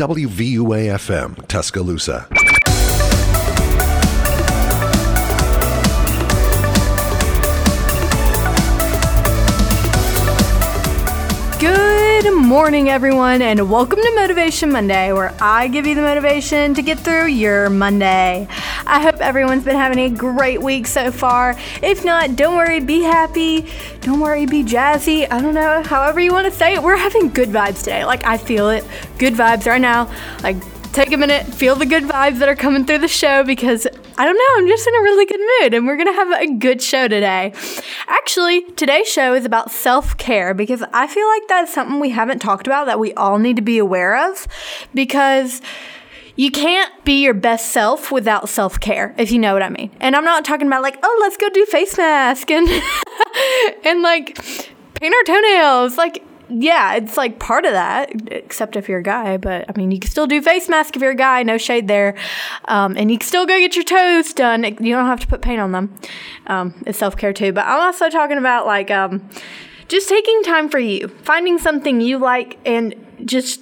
WVUA FM, Tuscaloosa. Good morning, everyone, and welcome to Motivation Monday, where I give you the motivation to get through your Monday. I hope everyone's been having a great week so far. If not, don't worry, be happy. Don't worry, be jazzy. I don't know, however you want to say it. We're having good vibes today. Like, I feel it. Good vibes right now. Like, take a minute, feel the good vibes that are coming through the show because I don't know, I'm just in a really good mood and we're gonna have a good show today. Actually, today's show is about self care because I feel like that's something we haven't talked about that we all need to be aware of because. You can't be your best self without self care, if you know what I mean. And I'm not talking about like, oh, let's go do face mask and and like paint our toenails. Like yeah, it's like part of that, except if you're a guy. But I mean, you can still do face mask if you're a guy, no shade there. Um, and you can still go get your toes done. You don't have to put paint on them. Um, it's self care too. But I'm also talking about like um, just taking time for you, finding something you like, and just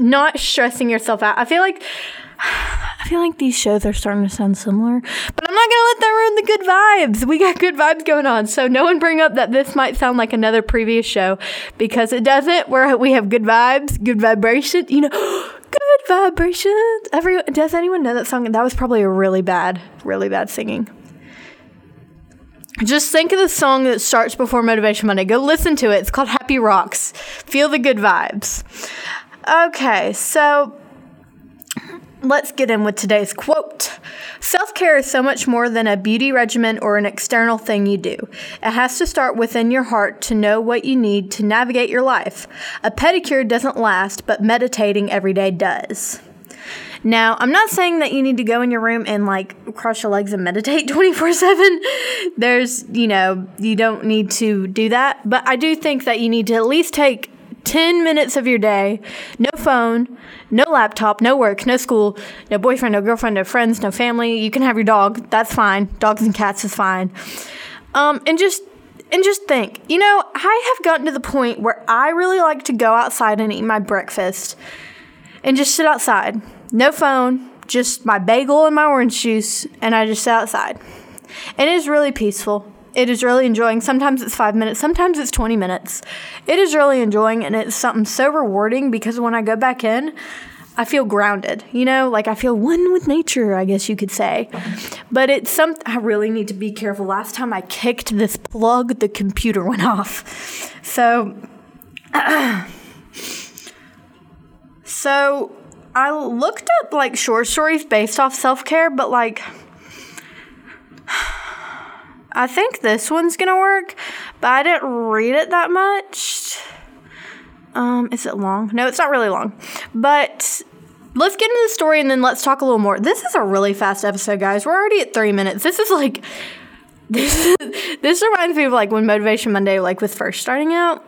not stressing yourself out. I feel like I feel like these shows are starting to sound similar, but I'm not gonna let that ruin the good vibes. We got good vibes going on, so no one bring up that this might sound like another previous show because it doesn't. Where we have good vibes, good vibration, you know, good vibrations. Every does anyone know that song? That was probably a really bad, really bad singing. Just think of the song that starts before Motivation Monday. Go listen to it. It's called Happy Rocks. Feel the good vibes. Okay, so Let's get in with today's quote. Self care is so much more than a beauty regimen or an external thing you do. It has to start within your heart to know what you need to navigate your life. A pedicure doesn't last, but meditating every day does. Now, I'm not saying that you need to go in your room and like cross your legs and meditate 24 7. There's, you know, you don't need to do that. But I do think that you need to at least take 10 minutes of your day, no phone, no laptop, no work, no school, no boyfriend, no girlfriend, no friends, no family. You can have your dog. That's fine. Dogs and cats is fine. Um, and just and just think, you know, I have gotten to the point where I really like to go outside and eat my breakfast and just sit outside. No phone, just my bagel and my orange juice, and I just sit outside. And it is really peaceful. It is really enjoying. Sometimes it's five minutes, sometimes it's 20 minutes. It is really enjoying, and it's something so rewarding because when I go back in, I feel grounded, you know, like I feel one with nature, I guess you could say. But it's something I really need to be careful. Last time I kicked this plug, the computer went off. So, so I looked up like short stories based off self care, but like, I think this one's gonna work, but I didn't read it that much. Um, is it long? No, it's not really long. But let's get into the story and then let's talk a little more. This is a really fast episode, guys. We're already at three minutes. This is like this this reminds me of like when Motivation Monday like with first starting out.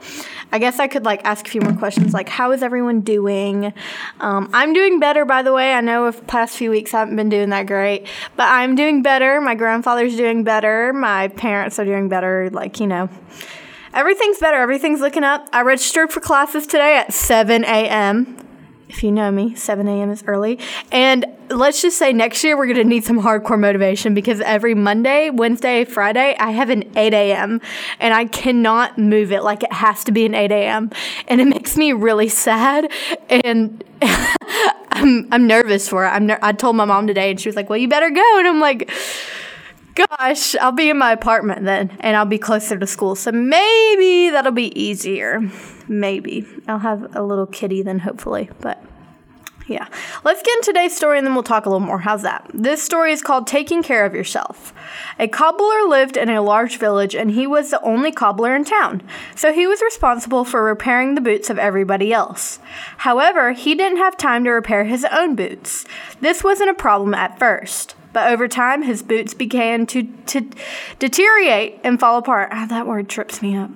I guess I could like ask a few more questions like how is everyone doing? Um, I'm doing better by the way. I know of past few weeks I haven't been doing that great, but I'm doing better. My grandfather's doing better. My parents are doing better. Like you know, everything's better. Everything's looking up. I registered for classes today at 7 a.m if you know me, 7 a.m. is early. And let's just say next year we're going to need some hardcore motivation because every Monday, Wednesday, Friday, I have an 8 a.m. and I cannot move it. Like it has to be an 8 a.m. And it makes me really sad. And I'm, I'm nervous for it. I'm ner- I told my mom today and she was like, well, you better go. And I'm like, gosh, I'll be in my apartment then and I'll be closer to school. So maybe that'll be easier. Maybe. I'll have a little kitty then, hopefully. But yeah. Let's get into today's story and then we'll talk a little more. How's that? This story is called Taking Care of Yourself. A cobbler lived in a large village and he was the only cobbler in town, so he was responsible for repairing the boots of everybody else. However, he didn't have time to repair his own boots. This wasn't a problem at first. But over time, his boots began to, to deteriorate and fall apart. Ah, that word trips me up.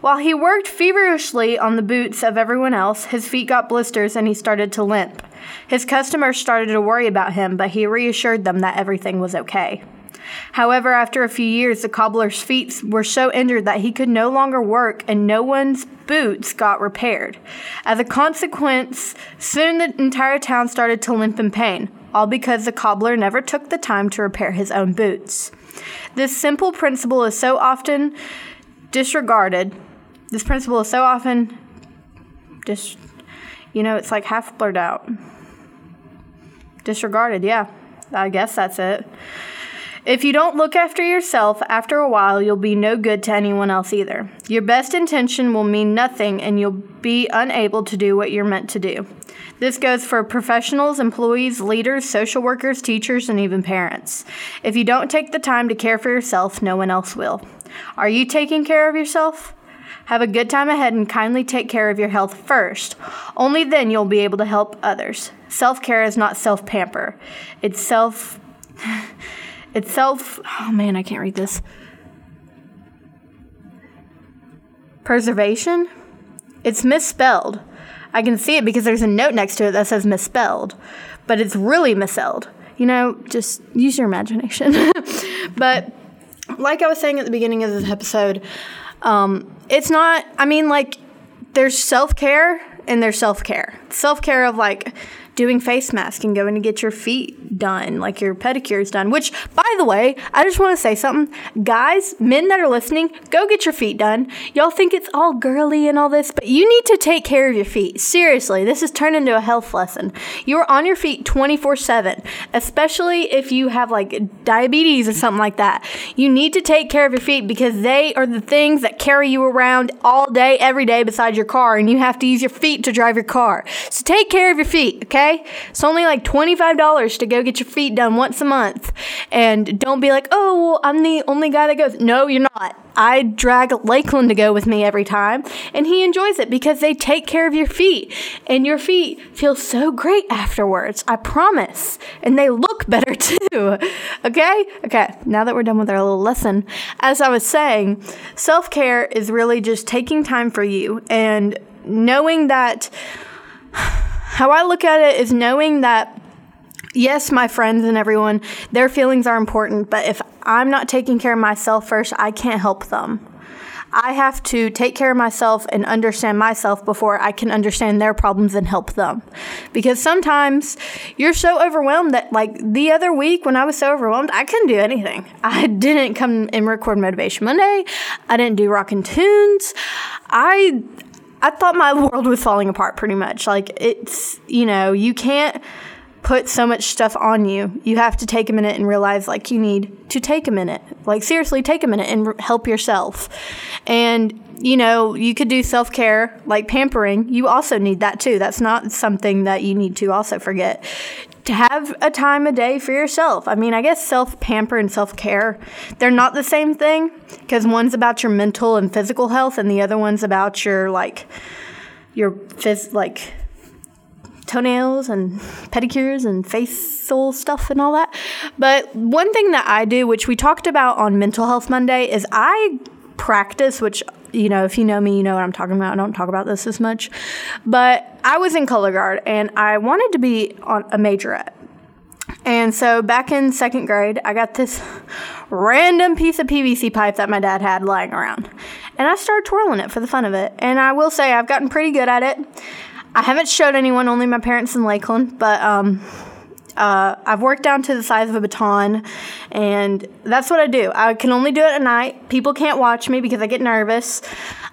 While he worked feverishly on the boots of everyone else, his feet got blisters and he started to limp. His customers started to worry about him, but he reassured them that everything was okay. However, after a few years, the cobbler's feet were so injured that he could no longer work and no one's boots got repaired. As a consequence, soon the entire town started to limp in pain, all because the cobbler never took the time to repair his own boots. This simple principle is so often disregarded. This principle is so often dis you know, it's like half blurred out. Disregarded, yeah. I guess that's it. If you don't look after yourself, after a while, you'll be no good to anyone else either. Your best intention will mean nothing and you'll be unable to do what you're meant to do. This goes for professionals, employees, leaders, social workers, teachers, and even parents. If you don't take the time to care for yourself, no one else will. Are you taking care of yourself? Have a good time ahead and kindly take care of your health first. Only then you'll be able to help others. Self care is not self pamper, it's self. It's self. Oh man, I can't read this. Preservation? It's misspelled. I can see it because there's a note next to it that says misspelled, but it's really misspelled. You know, just use your imagination. but like I was saying at the beginning of this episode, um, it's not, I mean, like, there's self care and there's self care. Self care of like doing face mask and going to get your feet done, like your pedicures done. Which, by the way, I just want to say something. Guys, men that are listening, go get your feet done. Y'all think it's all girly and all this, but you need to take care of your feet. Seriously, this has turned into a health lesson. You're on your feet 24 7, especially if you have like diabetes or something like that. You need to take care of your feet because they are the things that carry you around all day, every day beside your car, and you have to use your feet to drive your car. So take care of your feet, okay? Okay? It's only like $25 to go get your feet done once a month. And don't be like, oh, well, I'm the only guy that goes. No, you're not. I drag Lakeland to go with me every time, and he enjoys it because they take care of your feet, and your feet feel so great afterwards. I promise. And they look better too. okay? Okay, now that we're done with our little lesson, as I was saying, self care is really just taking time for you and knowing that how I look at it is knowing that yes, my friends and everyone, their feelings are important, but if I'm not taking care of myself first, I can't help them. I have to take care of myself and understand myself before I can understand their problems and help them. Because sometimes you're so overwhelmed that, like the other week when I was so overwhelmed, I couldn't do anything. I didn't come and record Motivation Monday. I didn't do Rockin' Tunes. I I thought my world was falling apart pretty much. Like it's, you know, you can't put so much stuff on you. You have to take a minute and realize like you need to take a minute. Like seriously, take a minute and help yourself. And you know, you could do self care, like pampering. You also need that too. That's not something that you need to also forget have a time a day for yourself. I mean, I guess self pamper and self care, they're not the same thing because one's about your mental and physical health, and the other one's about your like your phys like toenails and pedicures and facial stuff and all that. But one thing that I do, which we talked about on Mental Health Monday, is I practice, which you know, if you know me, you know what I'm talking about. I don't talk about this as much. But I was in color guard and I wanted to be on a majorette. And so back in second grade, I got this random piece of PVC pipe that my dad had lying around. And I started twirling it for the fun of it. And I will say I've gotten pretty good at it. I haven't showed anyone, only my parents in Lakeland, but um, uh, I've worked down to the size of a baton, and that's what I do. I can only do it at night. People can't watch me because I get nervous.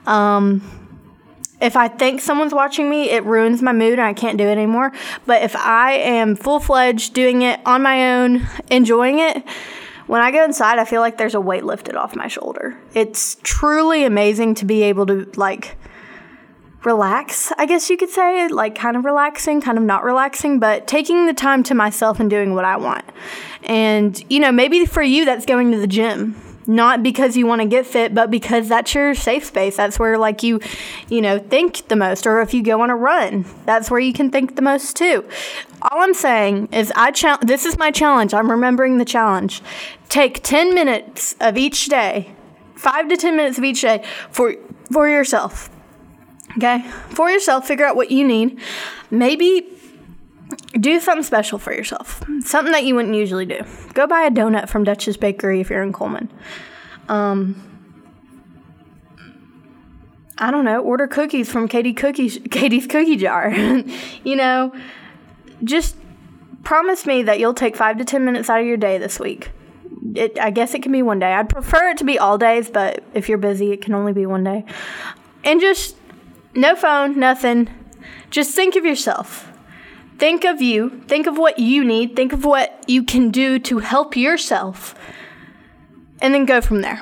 Um, if I think someone's watching me, it ruins my mood and I can't do it anymore. But if I am full fledged doing it on my own, enjoying it, when I go inside, I feel like there's a weight lifted off my shoulder. It's truly amazing to be able to, like, relax, I guess you could say, like kind of relaxing, kind of not relaxing, but taking the time to myself and doing what I want. And, you know, maybe for you, that's going to the gym. Not because you want to get fit, but because that's your safe space. That's where, like, you, you know, think the most. Or if you go on a run, that's where you can think the most too. All I'm saying is, I chal- this is my challenge. I'm remembering the challenge. Take 10 minutes of each day, five to 10 minutes of each day for for yourself Okay? For yourself, figure out what you need. Maybe do something special for yourself. Something that you wouldn't usually do. Go buy a donut from Dutch's Bakery if you're in Coleman. Um, I don't know. Order cookies from Katie Cookies, Katie's Cookie Jar. you know, just promise me that you'll take five to ten minutes out of your day this week. It, I guess it can be one day. I'd prefer it to be all days, but if you're busy, it can only be one day. And just no phone, nothing. Just think of yourself. Think of you. Think of what you need. Think of what you can do to help yourself. And then go from there.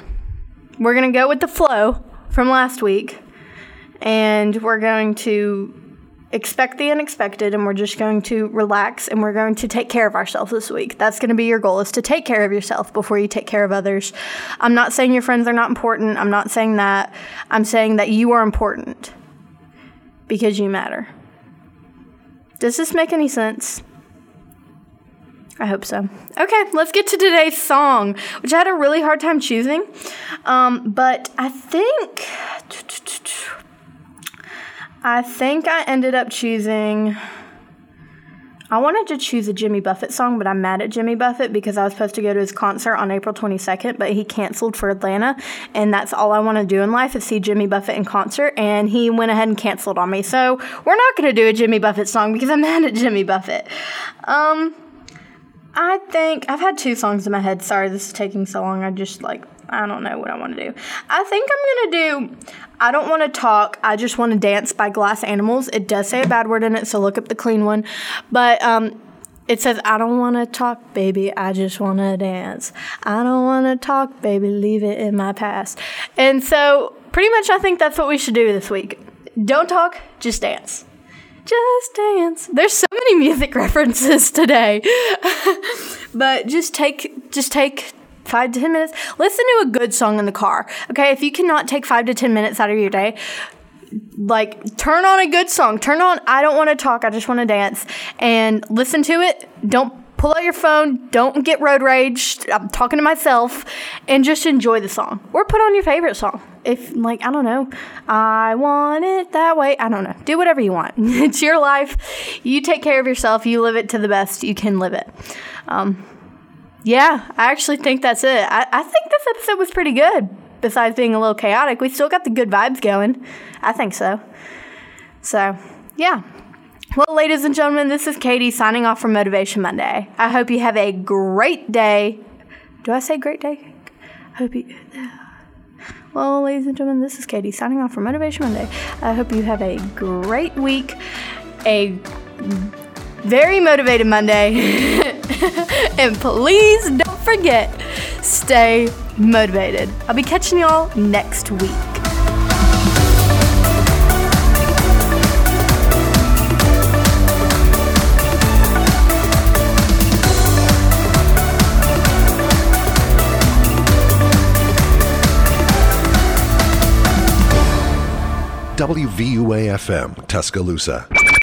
We're going to go with the flow from last week. And we're going to expect the unexpected and we're just going to relax and we're going to take care of ourselves this week. That's going to be your goal is to take care of yourself before you take care of others. I'm not saying your friends are not important. I'm not saying that. I'm saying that you are important because you matter. Does this make any sense? I hope so. Okay, let's get to today's song, which I had a really hard time choosing. Um, but I think I think I ended up choosing. I wanted to choose a Jimmy Buffett song, but I'm mad at Jimmy Buffett because I was supposed to go to his concert on April 22nd, but he canceled for Atlanta. And that's all I want to do in life is see Jimmy Buffett in concert. And he went ahead and canceled on me. So we're not going to do a Jimmy Buffett song because I'm mad at Jimmy Buffett. Um, I think I've had two songs in my head. Sorry, this is taking so long. I just like I don't know what I want to do. I think I'm gonna do I don't want to talk. I just want to dance by Glass Animals. It does say a bad word in it, so look up the clean one. But um, it says, I don't want to talk, baby. I just want to dance. I don't want to talk, baby. Leave it in my past. And so, pretty much, I think that's what we should do this week. Don't talk, just dance. Just dance. There's so many music references today. but just take just take five to 10 minutes. Listen to a good song in the car. Okay. If you cannot take five to 10 minutes out of your day, like turn on a good song. Turn on I don't want to talk, I just want to dance and listen to it. Don't pull out your phone, don't get road rage. I'm talking to myself and just enjoy the song. Or put on your favorite song. If like I don't know, I want it that way. I don't know. Do whatever you want. it's your life. You take care of yourself. You live it to the best you can live it. Um, yeah, I actually think that's it. I, I think this episode was pretty good. Besides being a little chaotic, we still got the good vibes going. I think so. So, yeah. Well, ladies and gentlemen, this is Katie signing off from Motivation Monday. I hope you have a great day. Do I say great day? I hope you. Well, ladies and gentlemen, this is Katie signing off from Motivation Monday. I hope you have a great week, a very motivated Monday. and please don't forget, stay motivated. I'll be catching y'all next week. WVUA FM, Tuscaloosa.